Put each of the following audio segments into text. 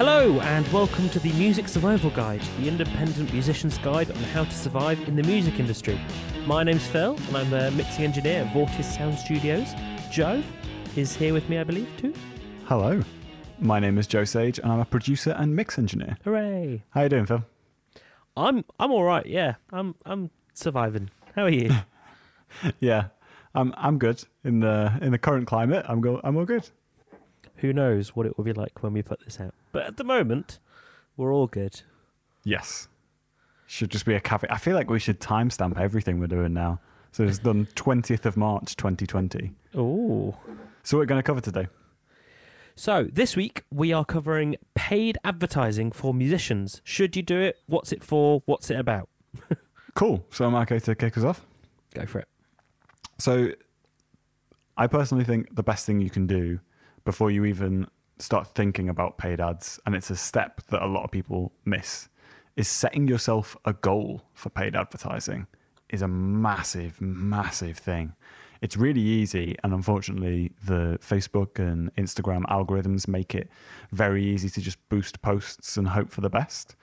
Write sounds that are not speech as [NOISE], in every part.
Hello, and welcome to the Music Survival Guide, the independent musician's guide on how to survive in the music industry. My name's Phil, and I'm a mixing engineer at Vortis Sound Studios. Joe is here with me, I believe, too. Hello, my name is Joe Sage, and I'm a producer and mix engineer. Hooray! How you doing, Phil? I'm I'm all right. Yeah, I'm I'm surviving. How are you? [LAUGHS] yeah, I'm I'm good in the in the current climate. I'm go I'm all good. Who knows what it will be like when we put this out? But at the moment, we're all good. Yes, should just be a caveat. I feel like we should timestamp everything we're doing now. So it's done 20th of March 2020. Oh. So what we're going to cover today. So, this week we are covering paid advertising for musicians. Should you do it? What's it for? What's it about? [LAUGHS] Cool. So I'm okay to kick us off. Go for it. So I personally think the best thing you can do before you even start thinking about paid ads, and it's a step that a lot of people miss, is setting yourself a goal for paid advertising is a massive, massive thing. It's really easy, and unfortunately, the Facebook and Instagram algorithms make it very easy to just boost posts and hope for the best.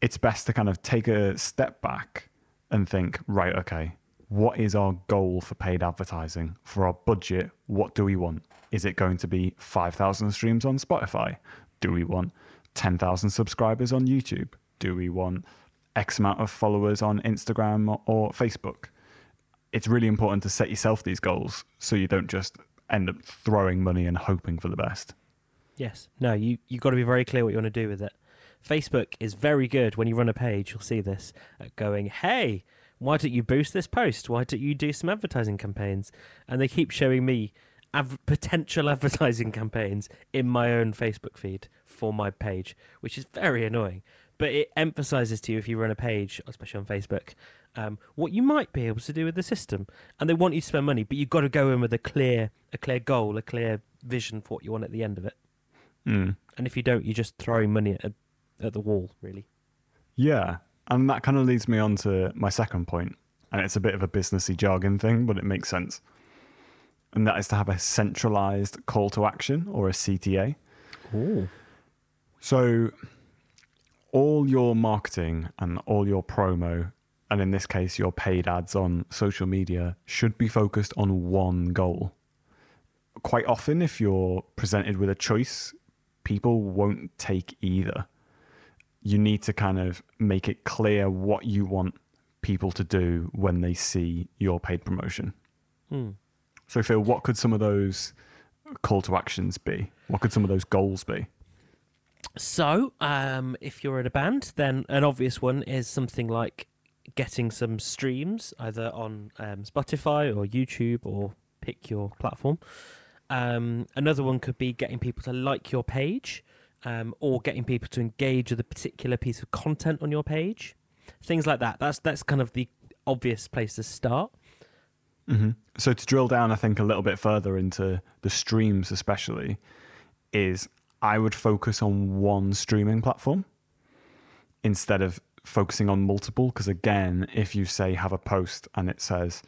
It's best to kind of take a step back and think, right, okay, what is our goal for paid advertising? For our budget, what do we want? Is it going to be 5,000 streams on Spotify? Do we want 10,000 subscribers on YouTube? Do we want X amount of followers on Instagram or Facebook? It's really important to set yourself these goals so you don't just end up throwing money and hoping for the best. Yes. No, you you've got to be very clear what you want to do with it. Facebook is very good when you run a page, you'll see this, at going, hey, why don't you boost this post? Why don't you do some advertising campaigns? And they keep showing me av- potential [LAUGHS] advertising campaigns in my own Facebook feed for my page, which is very annoying. But it emphasizes to you if you run a page, especially on Facebook, um, what you might be able to do with the system. And they want you to spend money, but you've got to go in with a clear, a clear goal, a clear vision for what you want at the end of it. Mm. And if you don't, you're just throwing money at, at the wall, really. Yeah. And that kind of leads me on to my second point, And it's a bit of a businessy jargon thing, but it makes sense. And that is to have a centralized call to action or a CTA. Ooh. So all your marketing and all your promo, and in this case, your paid ads on social media, should be focused on one goal. Quite often, if you're presented with a choice, people won't take either. You need to kind of make it clear what you want people to do when they see your paid promotion. Hmm. So, Phil, what could some of those call to actions be? What could some of those goals be? So, um, if you're in a band, then an obvious one is something like getting some streams either on um, Spotify or YouTube or pick your platform. Um, another one could be getting people to like your page um, or getting people to engage with a particular piece of content on your page. Things like that. That's that's kind of the obvious place to start. Mm-hmm. So to drill down, I think a little bit further into the streams, especially, is I would focus on one streaming platform instead of focusing on multiple. Because again, if you say have a post and it says,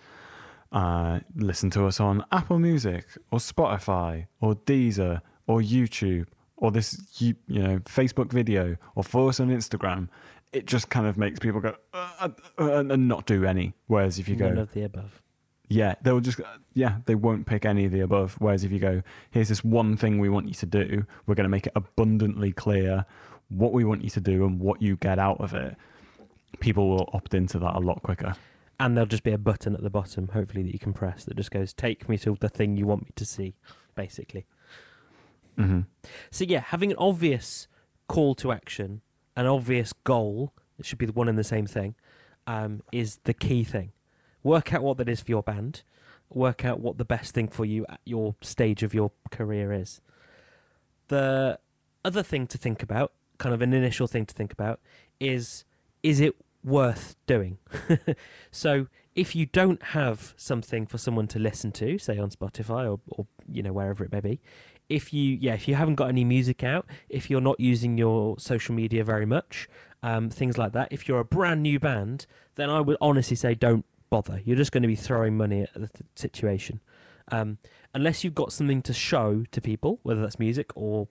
uh, listen to us on Apple Music or Spotify or Deezer or YouTube or this you, you know Facebook video or follow us on Instagram, it just kind of makes people go uh, uh, and not do any. Whereas if you None go of the above. yeah, they'll just yeah, they won't pick any of the above. Whereas if you go, here's this one thing we want you to do, we're going to make it abundantly clear what we want you to do and what you get out of it. People will opt into that a lot quicker. And there'll just be a button at the bottom, hopefully, that you can press that just goes, take me to the thing you want me to see, basically. Hmm So yeah, having an obvious call to action, an obvious goal, it should be the one and the same thing, um, is the key thing. Work out what that is for your band. Work out what the best thing for you at your stage of your career is. The other thing to think about, kind of an initial thing to think about, is is it worth doing? [LAUGHS] so if you don't have something for someone to listen to, say on Spotify or, or you know wherever it may be, if you yeah if you haven't got any music out if you're not using your social media very much um, things like that if you're a brand new band then i would honestly say don't bother you're just going to be throwing money at the th- situation um, unless you've got something to show to people whether that's music or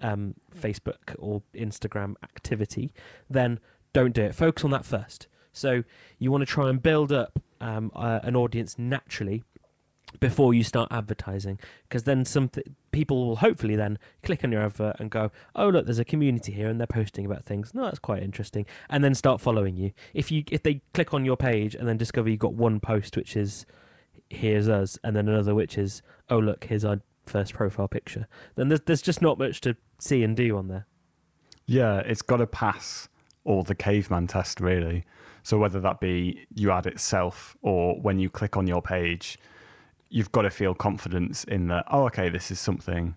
um, Facebook or Instagram activity, then don't do it. Focus on that first. So you want to try and build up uh, an audience naturally before you start advertising because then some people will hopefully then click on your advert and go oh look there's a community here and they're posting about things. No that's quite interesting. And then start following you. If you if they click on your page and then discover you've got one post which is here's us and then another which is oh look here's our first profile picture then there's, there's just not much to see and do on there. Yeah it's got to pass all the caveman test really. So whether that be you ad itself or when you click on your page you've got to feel confidence in that, oh, okay, this is something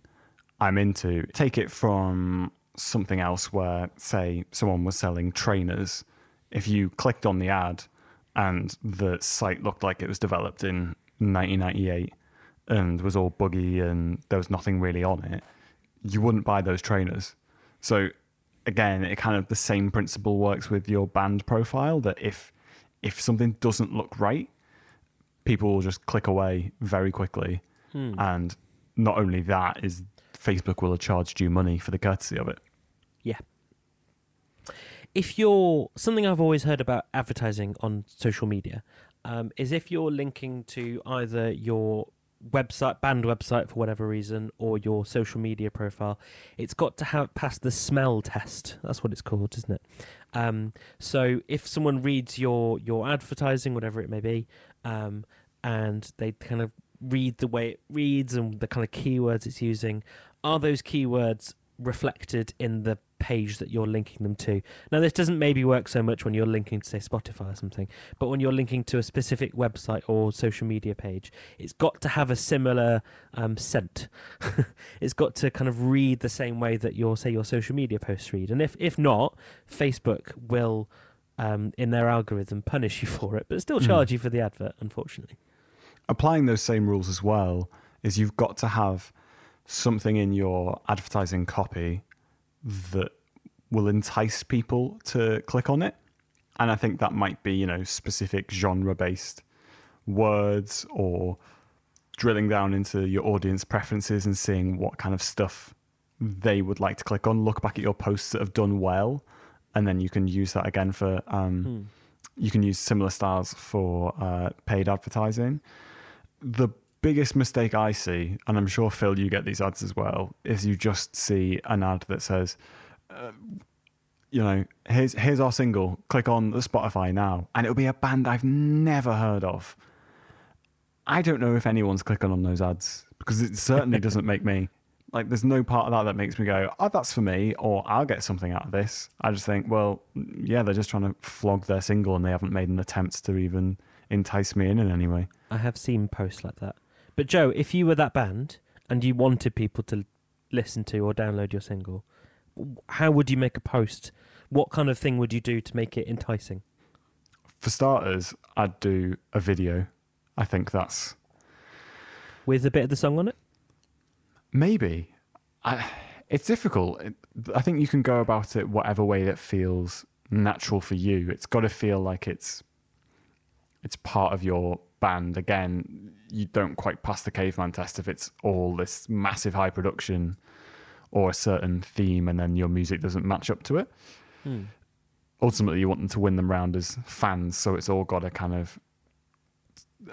I'm into. Take it from something else where, say, someone was selling trainers. If you clicked on the ad and the site looked like it was developed in 1998 and was all buggy and there was nothing really on it, you wouldn't buy those trainers. So again, it kind of the same principle works with your band profile that if if something doesn't look right, people will just click away very quickly. Hmm. And not only that is Facebook will have charged you money for the courtesy of it. Yeah. If you're something I've always heard about advertising on social media um, is if you're linking to either your website, band website for whatever reason, or your social media profile, it's got to have passed the smell test. That's what it's called, isn't it? Um, so if someone reads your your advertising, whatever it may be, um, and they kind of read the way it reads and the kind of keywords it's using. Are those keywords reflected in the page that you're linking them to? Now, this doesn't maybe work so much when you're linking to, say, Spotify or something, but when you're linking to a specific website or social media page, it's got to have a similar um, scent. [LAUGHS] it's got to kind of read the same way that your, say, your social media posts read. And if, if not, Facebook will. Um, in their algorithm, punish you [LAUGHS] for it, but still hmm. charge mm. you for the advert, unfortunately applying those same rules as well is you've got to have something in your advertising copy that will entice people to click on it. And I think that might be, you know, specific genre based words or drilling down into your audience preferences and seeing what kind of stuff they would like to click on. Look back at your posts that have done well, and then you can use that again for. Um, hmm. You can use similar styles for uh, paid advertising the biggest mistake I see, and I'm sure Phil, you get these ads as well, is you just see an ad that says, uh, you know, here's here's our single. Click on the Spotify now, and it'll be a band I've never heard of. I don't know if anyone's clicking on those ads because it certainly [LAUGHS] doesn't make me like. There's no part of that that makes me go, "Oh, that's for me," or "I'll get something out of this." I just think, well, yeah, they're just trying to flog their single, and they haven't made an attempt to even entice me in in any way. I have seen posts like that. But Joe, if you were that band and you wanted people to listen to or download your single, how would you make a post? What kind of thing would you do to make it enticing? For starters, I'd do a video. I think that's with a bit of the song on it. Maybe. I, it's difficult. I think you can go about it whatever way that feels natural for you. It's got to feel like it's it's part of your band, again, you don't quite pass the caveman test if it's all this massive high production or a certain theme and then your music doesn't match up to it. Hmm. Ultimately, you want them to win them round as fans, so it's all got to kind of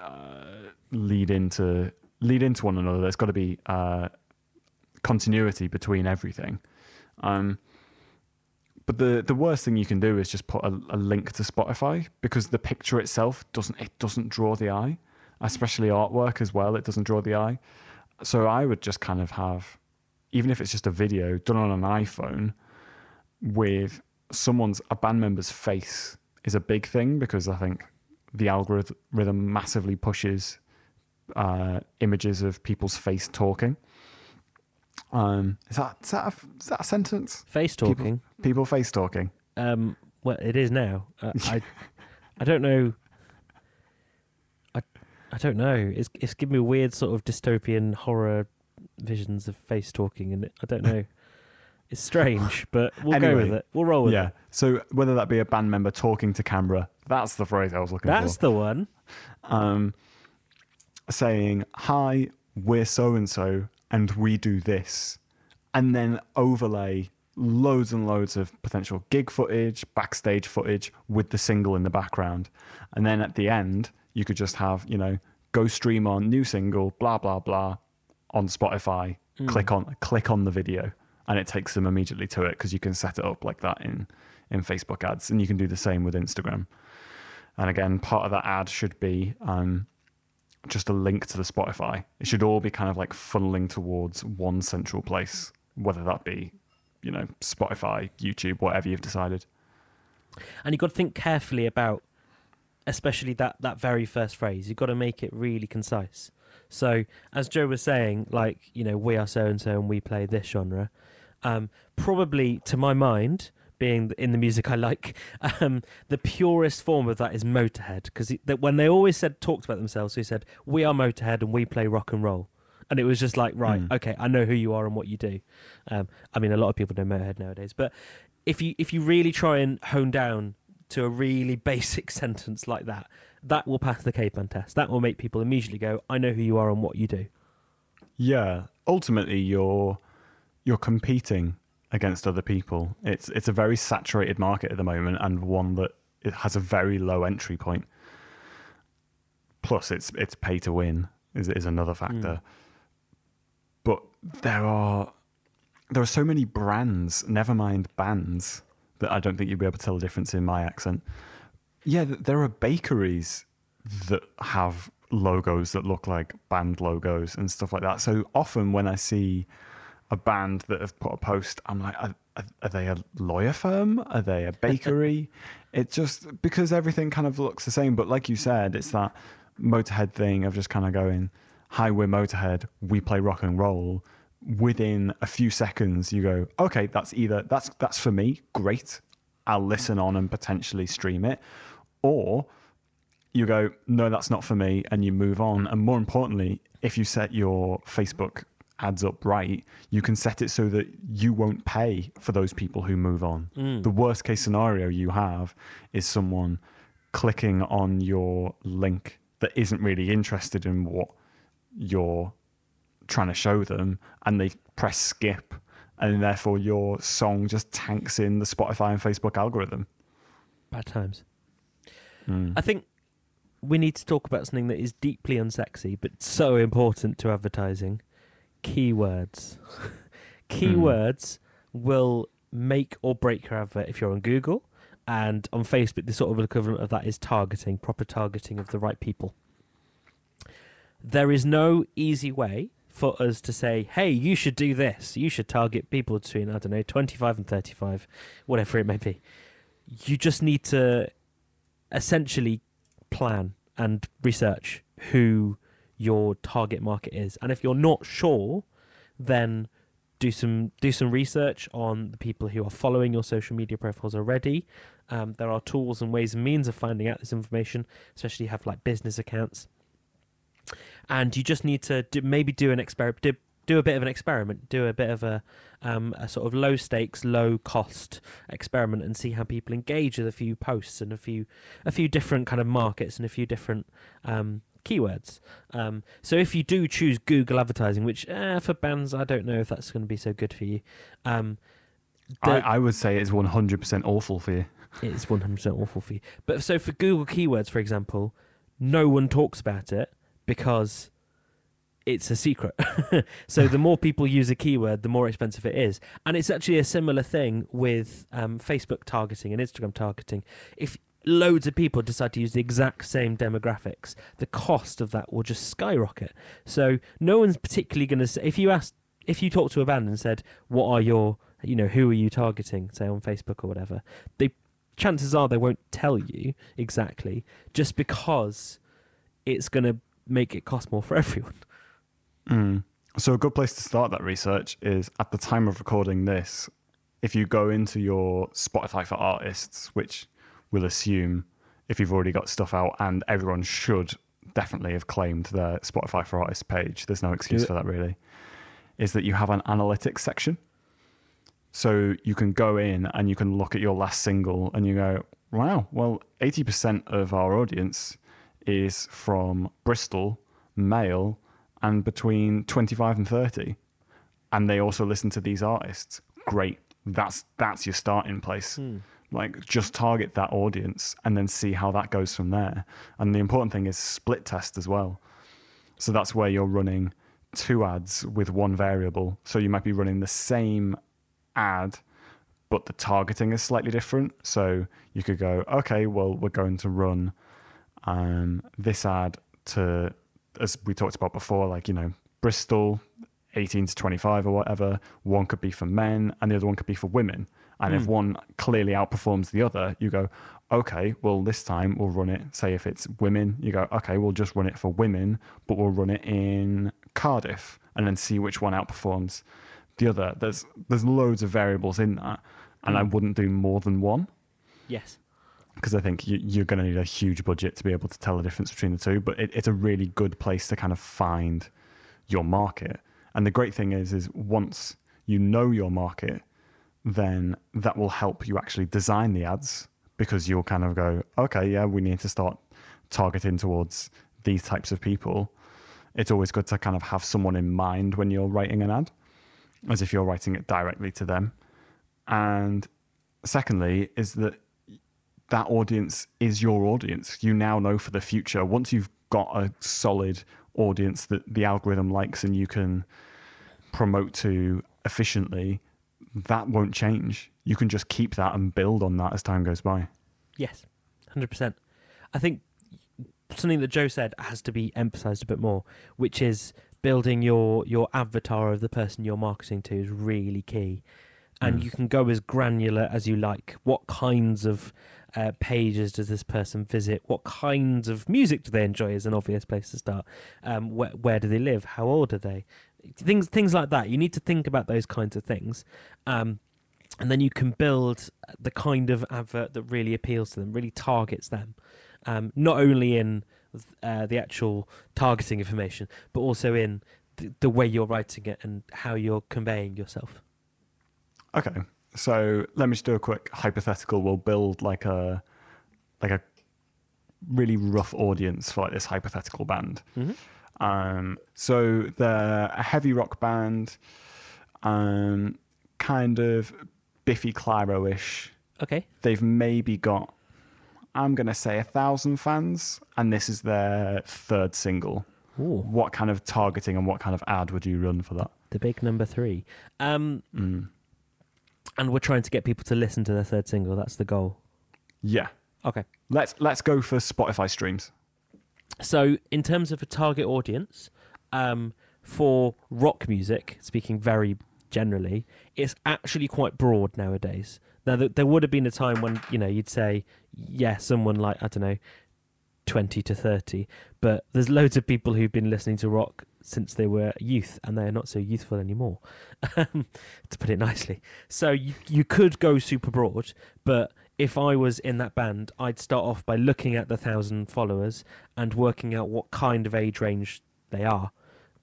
uh, lead into lead into one another. There's got to be uh, continuity between everything. Um, but the the worst thing you can do is just put a, a, link to Spotify because the picture itself doesn't it doesn't draw the eye, especially artwork as well. It doesn't draw the eye. So I would just kind of have, even if it's just a video done on an iPhone, with someone's a band member's face is a big thing because I think the algorithm massively pushes uh, images of people's face talking. Um, is that is that a, is that a sentence? Face talking. People, people face talking. Um, well, it is now. Uh, [LAUGHS] I I don't know. I I don't know. It's it's giving me weird sort of dystopian horror visions of face talking, and I don't know. [LAUGHS] It's strange, but we'll anyway, go with it. We'll roll with yeah. it. Yeah. So whether that be a band member talking to camera, that's the phrase I was looking that's for. That's the one. Um, saying, "Hi, we're so and so, and we do this. and then overlay loads and loads of potential gig footage, backstage footage with the single in the background. And then at the end, you could just have, you know, go stream on new single, blah blah blah on Spotify. Click on click on the video and it takes them immediately to it because you can set it up like that in in Facebook ads and you can do the same with Instagram. And again, part of that ad should be um, just a link to the Spotify. It should all be kind of like funneling towards one central place, whether that be, you know, Spotify, YouTube, whatever you've decided. And you've got to think carefully about, especially that, that very first phrase. You've got to make it really concise. So, as Joe was saying, like, you know, we are so and so and we play this genre. Um, probably, to my mind, being in the music I like, [LAUGHS] um, the purest form of that is Motorhead. Because when they always said, talked about themselves, they said, we are Motorhead and we play rock and roll. And it was just like, right, Mm. okay, I know who you are and what you do. Um, I mean, a lot of people know Motorhead nowadays, but if you if you really try and hone down to a really [LAUGHS] basic sentence like that, that will pass the caveman test. That will make people immediately go, "I know who you are and what you do." Yeah, ultimately you're you're competing against other people. It's it's a very saturated market at the moment and one that it has a very low entry point. Plus it's it's pay to win is is another hmm. factor. But there are there are so many brands, never mind bands, that I don't think you'll be able to tell the difference in my accent. Yeah, there are bakeries that have logos that look like band logos and stuff like that. So often when I see a band that have put a post, I'm like, are, are, they a lawyer firm? Are they a bakery? [LAUGHS] it just because everything kind of looks the same. But like you said, it's that Motorhead thing of just kind of going, "Hi, we're Motorhead. We play rock and roll." Within a few seconds, you go, "Okay, that's either that's that's for me. Great, I'll listen on and potentially stream it," or you go, no, that's not for me, and you move on. And more importantly, if you set your Facebook ads up right, you can set it so that you won't pay for those people who move on. The worst case scenario you have is someone clicking on your link that isn't really interested in what you're trying to show them, and they press skip, and therefore your song just tanks in the Spotify and Facebook algorithm. Bad times. Mm. I think we need to talk about something that is deeply unsexy but so important to advertising: keywords. [LAUGHS] Hmm. keywords will make or break your advert if you're on Google. And on Facebook, the sort of equivalent of that is targeting, proper targeting of the right people. There is no easy way for us to say, hey, you should do this. You should target people between, I don't know, 25 and 35, whatever it may be. You just need to essentially plan and research who your target market is. And if you're not sure, then do some do some research on the people who are following your social media profiles already. Um, there are tools and ways and means of finding out this information, especially have like business accounts. And you just need to do, maybe do an experiment, do, do a bit of an experiment, do a bit of a, um, a sort of low stakes, low cost experiment, and see how people engage with a few posts and a few a few different kind of markets and a few different um, keywords. Um, so if you do choose Google advertising, which eh, for bands I don't know if that's going to be so good for you, um, I, I would say it's 100% awful for you. it's 100% awful for you. But so for Google keywords, for example, no one talks about it because it's a secret. [LAUGHS] so the more people use a keyword, the more expensive it is. And it's actually a similar thing with um, Facebook targeting and Instagram targeting. If loads of people decide to use the exact same demographics, the cost of that will just skyrocket. So no one's particularly going to say, if you ask, if you talk to a band and said, what are your, you know, who are you targeting, say on Facebook or whatever, they chances are they won't tell you exactly just because it's going to make it cost more for [LAUGHS] everyone. Mm. So a good place to start that research is at the time of recording this. If you go into your Spotify for artists, which we'll assume if you've already got stuff out, and everyone should definitely have claimed their Spotify for artists page. There's no excuse for that really. Is that you have an analytics section, so you can go in and you can look at your last single and you go, wow, well, 80% of our audience is from Bristol, male, and between 25 and 30. and they also listen to these artists, great. That's that's your starting place. Hmm. Like just target that audience and then see how that goes from there. And the important thing is split test as well. So that's where you're running two ads with one variable. So you might be running the same ad, but the targeting is slightly different. So you could go, okay, well, we're going to run um, this ad to, as we talked about before, like, you know, Bristol, 18 to 25 or whatever. One could be for men and the other one could be for women. And if hmm. one clearly outperforms the other, you go, okay, well, this time we'll run it. Say if it's women, you go, okay, we'll just run it for women, but we'll run it in Cardiff and then see which one outperforms the other. There's there's loads of variables in that, and I hmm. wouldn't do more than one Yes. because I think you, you're going to need a huge budget to be able to tell the difference between the two. But it, it's a really good place to kind of find your market. And the great thing is, is once you know your market, then that will help you actually design the ads because you'll kind of go, okay, yeah, we need to start targeting towards these types of people. It's always good to kind of have someone in mind when you're writing an ad, as if you're writing it directly to them. And secondly, is that that audience is your audience. You now know for the future. Once you've got a solid audience that the algorithm likes and you can promote to efficiently, that won't change. You can just keep that and build on that as time goes by. Yes, hundred percent. I think something that Joe said has to be emphasised a bit more, which is building your your avatar of the person you're marketing to is really key, and Mm. you can go as granular as you like. What kinds of uh, pages does this person visit? What kinds of music do they enjoy? Is an obvious place to start. Um, where where do they live? How old are they? Things things like that. You need to think about those kinds of things. Um, and then you can build the kind of advert that really appeals to them, really targets them, um, not only in uh, the actual targeting information, but also in the, the way you're writing it and how you're conveying yourself. Okay. So let me just do a quick hypothetical. We'll build like a like a really rough audience for like this hypothetical band. Mm-hmm. Um, so they're a heavy rock band, um, kind of Biffy Clyro ish. Okay. They've maybe got, I'm going to say, a thousand fans, and this is their third single. Ooh, What kind of targeting and what kind of ad would you run for that? the big number three. Um, Mm. and we're trying to get people to listen to their third single. That's the goal. Yeah. Okay. Let's let's go for Spotify streams. So, in terms of a target audience, um, for rock music, speaking very generally, it's actually quite broad nowadays. Now, th- there would have been a time when you know you'd say, yeah, someone like I don't know, twenty to thirty, but there's loads of people who've been listening to rock since they were youth, and they're not so youthful anymore, [LAUGHS] to put it nicely. So you you could go super broad, but if I was in that band, I'd start off by looking at the thousand followers and working out what kind of age range they are.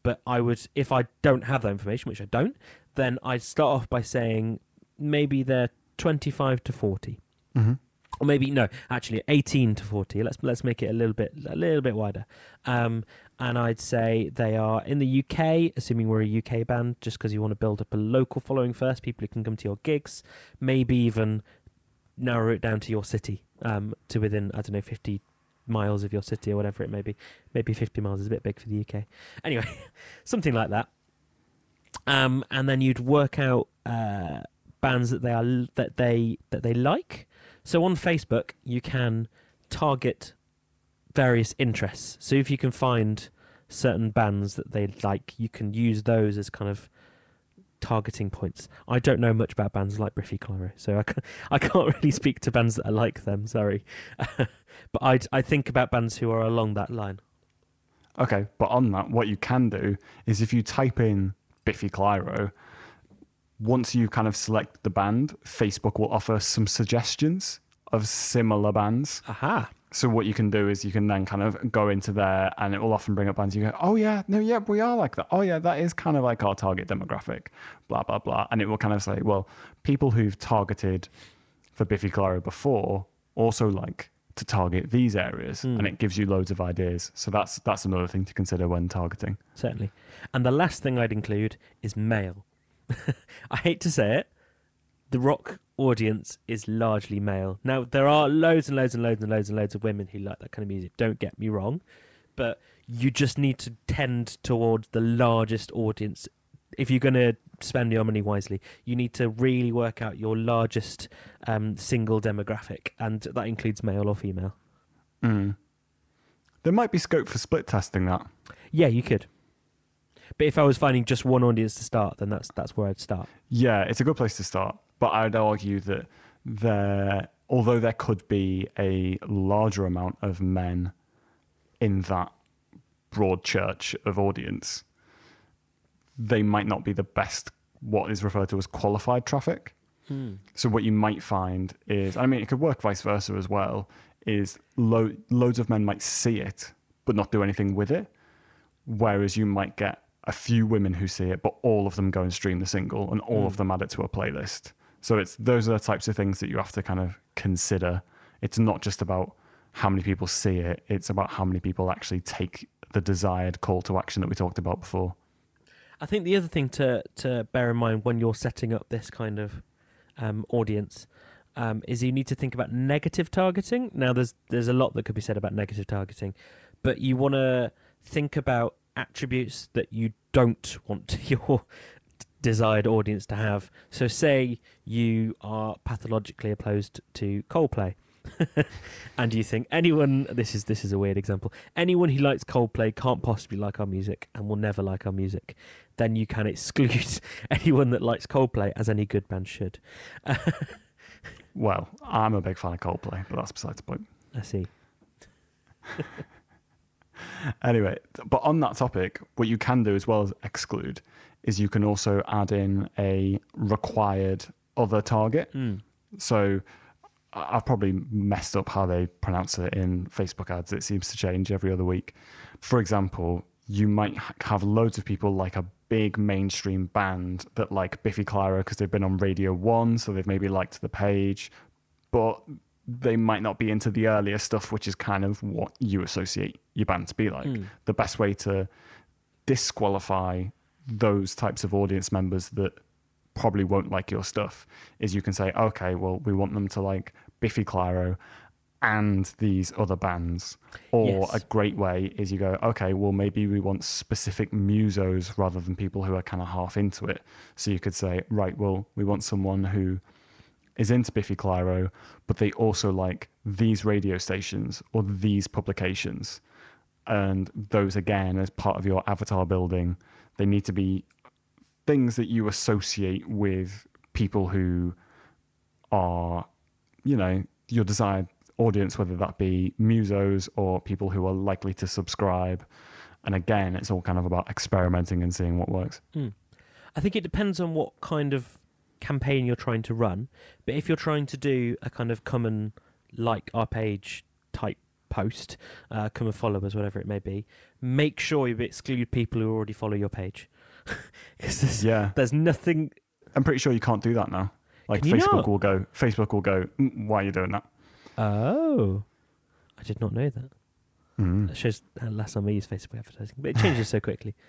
But I would, if I don't have that information, which I don't, then I'd start off by saying maybe they're 25 to 40, Mm-hmm. or maybe no, actually 18 to 40. Let's let's make it a little bit a little bit wider. Um, and I'd say they are in the UK, assuming we're a UK band, just because you want to build up a local following first, people who can come to your gigs, maybe even narrow it down to your city, um, to within I don't know 50 miles of your city or whatever it may be. Maybe 50 miles is a bit big for the UK. [LAUGHS] Anyway, [LAUGHS] something like that. Um, and then you'd work out uh, bands that they are that they that they like. So on Facebook, you can target various interests. So if you can find certain bands that they like, you can use those as kind of targeting points. I don't know much about bands like Biffy Clyro, so I can't, I can't really speak to bands that are like them. Sorry, [LAUGHS] but I I think about bands who are along that line. Okay, but on that, what you can do is if you type in Biffy Clyro, once you kind of select the band, Facebook will offer some suggestions of similar bands. Aha! So what you can do is you can then kind of go into there and it will often bring up bands. You go, oh yeah, no, yeah, we are like that. Oh yeah, that is kind of like our target demographic, blah, blah, blah. And it will kind of say, well, people who've targeted for Biffy Clyro before also like to target these areas Hmm. and it gives you loads of ideas. So that's that's another thing to consider when targeting. Certainly. And the last thing I'd include is male. [LAUGHS] I hate to say it, the rock audience is largely male. Now there are loads and loads and loads and loads and loads of women who like that kind of music. Don't get me wrong, but you just need to tend towards the largest audience if you're going to spend your money wisely. You need to really work out your largest um, single demographic, and that includes male or female. Mm. There might be scope for split testing that. Yeah, you could. But if I was finding just one audience to start, then that's that's where I'd start. Yeah, it's a good place to start. But I'd argue that there, although there could be a larger amount of men in that broad church of audience, they might not be the best, what is referred to as qualified traffic. Hmm. So what you might find is, I mean, it could work vice versa as well. Is lo- loads of men might see it but not do anything with it, whereas you might get a few women who see it, but all of them go and stream the single, and all of them add it to a playlist. So it's those are the types of things that you have to kind of consider. It's not just about how many people see it; it's about how many people actually take the desired call to action that we talked about before. I think the other thing to to bear in mind when you're setting up this kind of um, audience um, is you need to think about negative targeting. Now, there's there's a lot that could be said about negative targeting, but you want to think about attributes that you don't want [LAUGHS] your desired audience to have. So, say you are pathologically opposed to Coldplay. [LAUGHS] and you think anyone this is this is a weird example anyone who likes coldplay can't possibly like our music and will never like our music then you can exclude [LAUGHS] anyone that likes coldplay as any good band should Well, I'm a big fan of Coldplay, but that's besides the point. i see [LAUGHS] Anyway, but on that topic, what you can do as well as exclude is you can also add in a required other target. Hmm. So I've probably messed up how they pronounce it in Facebook ads. It seems to change every other week. For example, you might have loads of people like a big mainstream band that like Biffy Clyro because they've been on Radio 1, so they've maybe liked the page, but they might not be into the earlier stuff, which is kind of what you associate your band to be like. Hmm. The best way to disqualify those types of audience members that probably won't like your stuff is you can say, okay, well, we want them to like Biffy Clyro and these other bands. Or Yes. a great way is you go, okay, well, maybe we want specific musos rather than people who are kind of half into it. So you could say, right, well, we want someone who is into Biffy Clyro, but they also like these radio stations or these publications. And those, again, as part of your avatar building, they need to be things that you associate with people who are, you know, your desired audience, whether that be musos or people who are likely to subscribe. And again, it's all kind of about experimenting and seeing what works. Hmm. I think it depends on what kind of campaign you're trying to run. But if you're trying to do a kind of come and like our page type post, uh, come and follow us, whatever it may be, make sure you exclude people who already follow your page. Because there's, Yeah. there's nothing. I'm pretty sure you can't do that now. Like Can Facebook will go, Facebook will go, "Mm, why are you doing that? Oh, I did not know that. Mm. That shows how last time I use Facebook advertising, but it changes so quickly. [LAUGHS]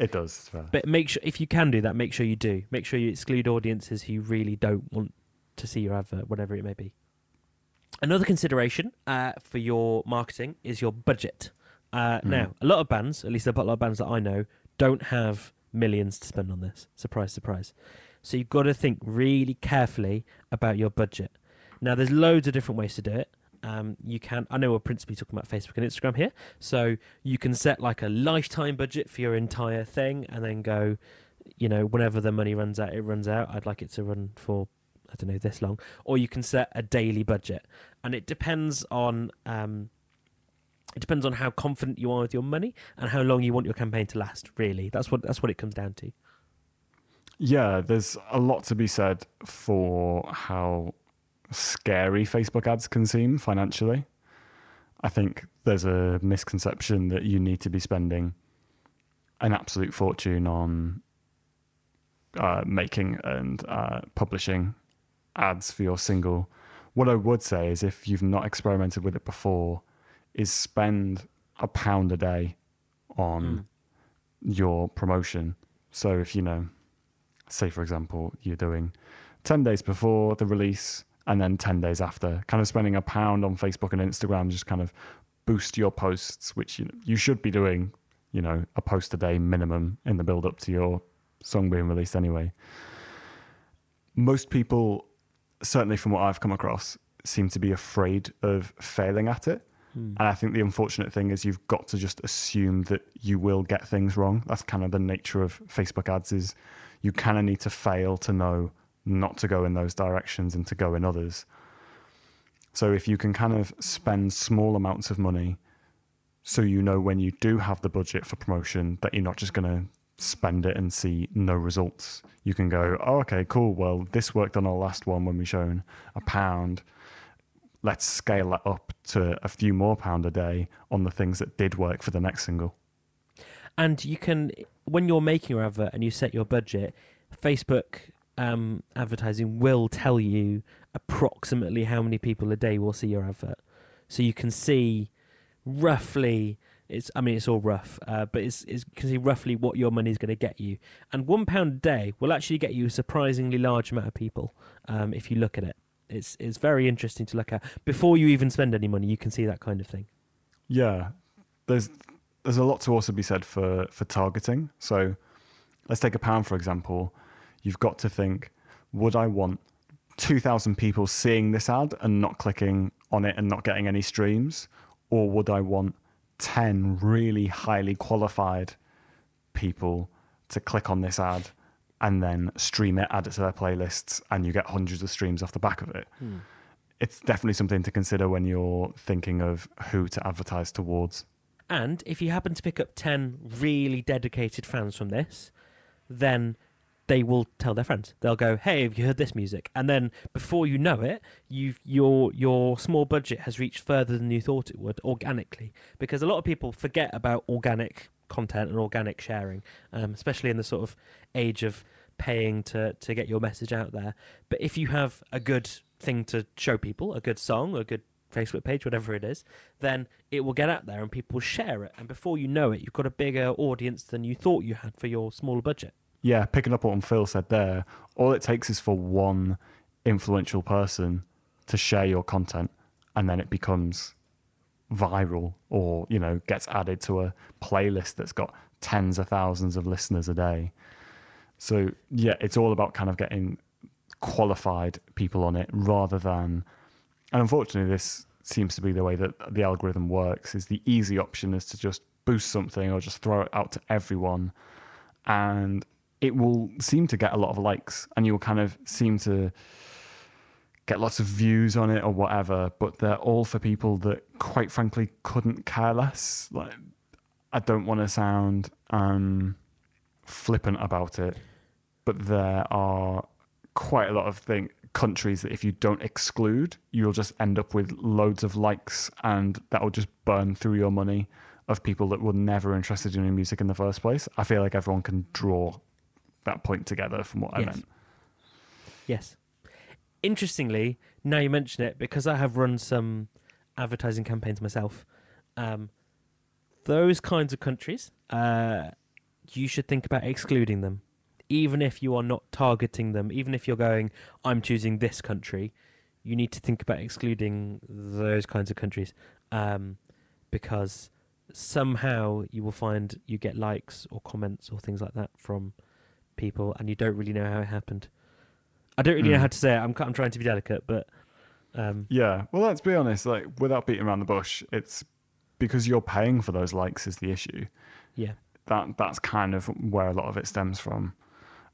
It does. But make sure if you can do that, make sure you do. Make sure you exclude audiences who really don't want to see your advert, whatever it may be. Another consideration uh, for your marketing is your budget. Uh, Now, a lot of bands, at least a lot of bands that I know, don't have millions to spend on this. Surprise, surprise. So you've got to think really carefully about your budget. Now, there's loads of different ways to do it. Um, you can, I know we're principally talking about Facebook and Instagram here. So you can set like a lifetime budget for your entire thing and then go, you know, whenever the money runs out, it runs out. I'd like it to run for, I don't know, this long. Or you can set a daily budget. And it depends on, um, it depends on how confident you are with your money and how long you want your campaign to last. Really, that's what that's what it comes down to. Yeah, there's a lot to be said for how scary Facebook ads can seem financially. I think there's a misconception that you need to be spending an absolute fortune on uh, making and uh, publishing ads for your single. What I would say is if you've not experimented with it before, is spend a pound a day on your promotion. So if you know say, for example, you're doing 10 days before the release and then 10 days after, kind of spending a pound on Facebook and Instagram, just kind of boost your posts, which you, you should be doing, you know, a post a day minimum in the build up to your song being released anyway. Most people, certainly from what I've come across, seem to be afraid of failing at it. Hmm. And I think the unfortunate thing is you've got to just assume that you will get things wrong. That's kind of the nature of Facebook ads is you kind of need to fail to know not to go in those directions and to go in others. So if you can kind of spend small amounts of money so you know when you do have the budget for promotion that you're not just going to spend it and see no results. You can go, oh, okay, cool. Well, this worked on our last one when we shown a pound. Let's scale that up to a few more pound a day on the things that did work for the next single. And you can, when you're making your advert and you set your budget, Facebook um, advertising will tell you approximately how many people a day will see your advert. So you can see roughly. It's, I mean, it's all rough, uh, but it's, it's you can see roughly what your money is going to get you. And one pound a day will actually get you a surprisingly large amount of people um, if you look at it. It's it's very interesting to look at before you even spend any money. You can see that kind of thing. Yeah, there's there's a lot to also be said for for targeting. So let's take a pound for example. You've got to think, would I want two thousand people seeing this ad and not clicking on it and not getting any streams, or would I want ten really highly qualified people to click on this ad and then stream it, add it to their playlists, and you get hundreds of streams off the back of it? Hmm. It's definitely something to consider when you're thinking of who to advertise towards. And if you happen to pick up 10 really dedicated fans from this, then they will tell their friends. They'll go, "Hey, have you heard this music?" And then before you know it, you your your small budget has reached further than you thought it would organically because a lot of people forget about organic content and organic sharing, um, especially in the sort of age of paying to to get your message out there. But if you have a good thing to show people, a good song, a good Facebook page, whatever it is, then it will get out there and people share it. And before you know it, you've got a bigger audience than you thought you had for your smaller budget. Yeah, picking up on Phil said there, all it takes is for one influential person to share your content and then it becomes viral or, you know, gets added to a playlist that's got tens of thousands of listeners a day. So, yeah, it's all about kind of getting qualified people on it rather than, and unfortunately, this seems to be the way that the algorithm works is the easy option is to just boost something or just throw it out to everyone and it will seem to get a lot of likes and you'll kind of seem to get lots of views on it or whatever but they're all for people that quite frankly couldn't care less. Like i don't want to sound um flippant about it but there are quite a lot of thing, countries that if you don't exclude you'll just end up with loads of likes and that will just burn through your money of people that were never interested in your music in the first place. I feel like everyone can draw that point together from what I meant. Yes. Interestingly, now you mention it, because I have run some advertising campaigns myself, um, those kinds of countries, uh, you should think about excluding them. Even if you are not targeting them, even if you're going, I'm choosing this country, you need to think about excluding those kinds of countries um, because somehow you will find you get likes or comments or things like that from people and you don't really know how it happened. I don't really know Mm. how to say it. I'm, I'm trying to be delicate, but um, Yeah. Well, let's be honest. Like, without beating around the bush, it's because you're paying for those likes is the issue. yeah. That that's kind of where a lot of it stems from.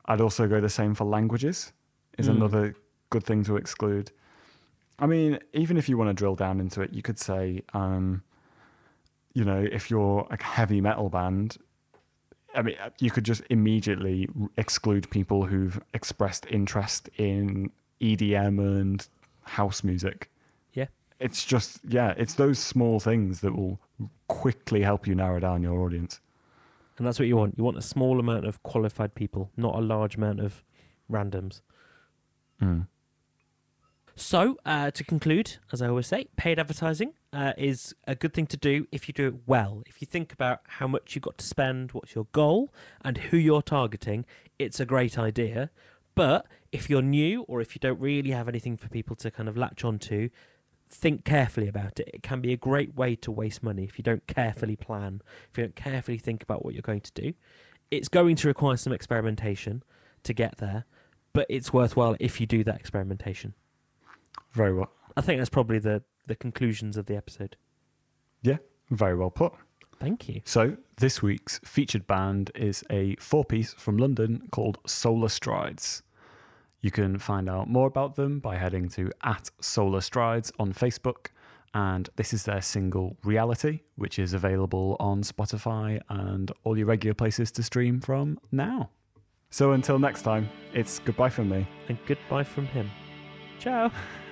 I'd also go the same for languages. Is Mm. another good thing to exclude. I mean, even if you want to drill down into it, you could say, um, you know, if you're a heavy metal band, I mean, you could just immediately exclude people who've expressed interest in EDM and house music. Yeah. It's just, yeah, it's those small things that will quickly help you narrow down your audience. And that's what you want. You want a small amount of qualified people, not a large amount of randoms. Mm. So, uh, to conclude, as I always say, paid advertising uh, is a good thing to do if you do it well. If you think about how much you've got to spend, what's your goal, and who you're targeting, it's a great idea. But if you're new or if you don't really have anything for people to kind of latch onto, think carefully about it. It can be a great way to waste money if you don't carefully plan, if you don't carefully think about what you're going to do. It's going to require some experimentation to get there, but it's worthwhile if you do that experimentation. Very well. I think that's probably the, the conclusions of the episode. Yeah, very well put. Thank you. So, this week's featured band is a four piece from London called Solar Strides. You can find out more about them by heading to at Solar Strides on Facebook. And this is their single Reality, which is available on Spotify and all your regular places to stream from now. So until next time, it's goodbye from me. And goodbye from him. Ciao. [LAUGHS]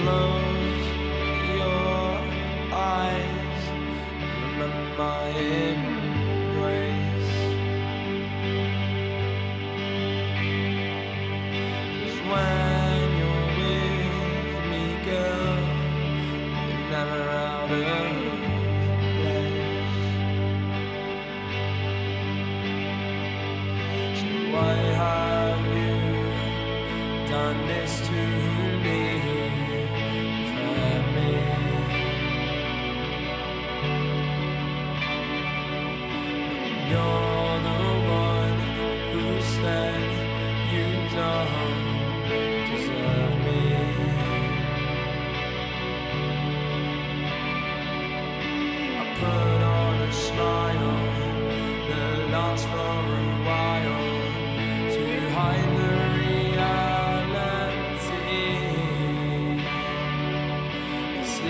Just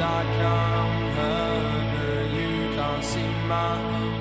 like I'm hurt, but you can't see my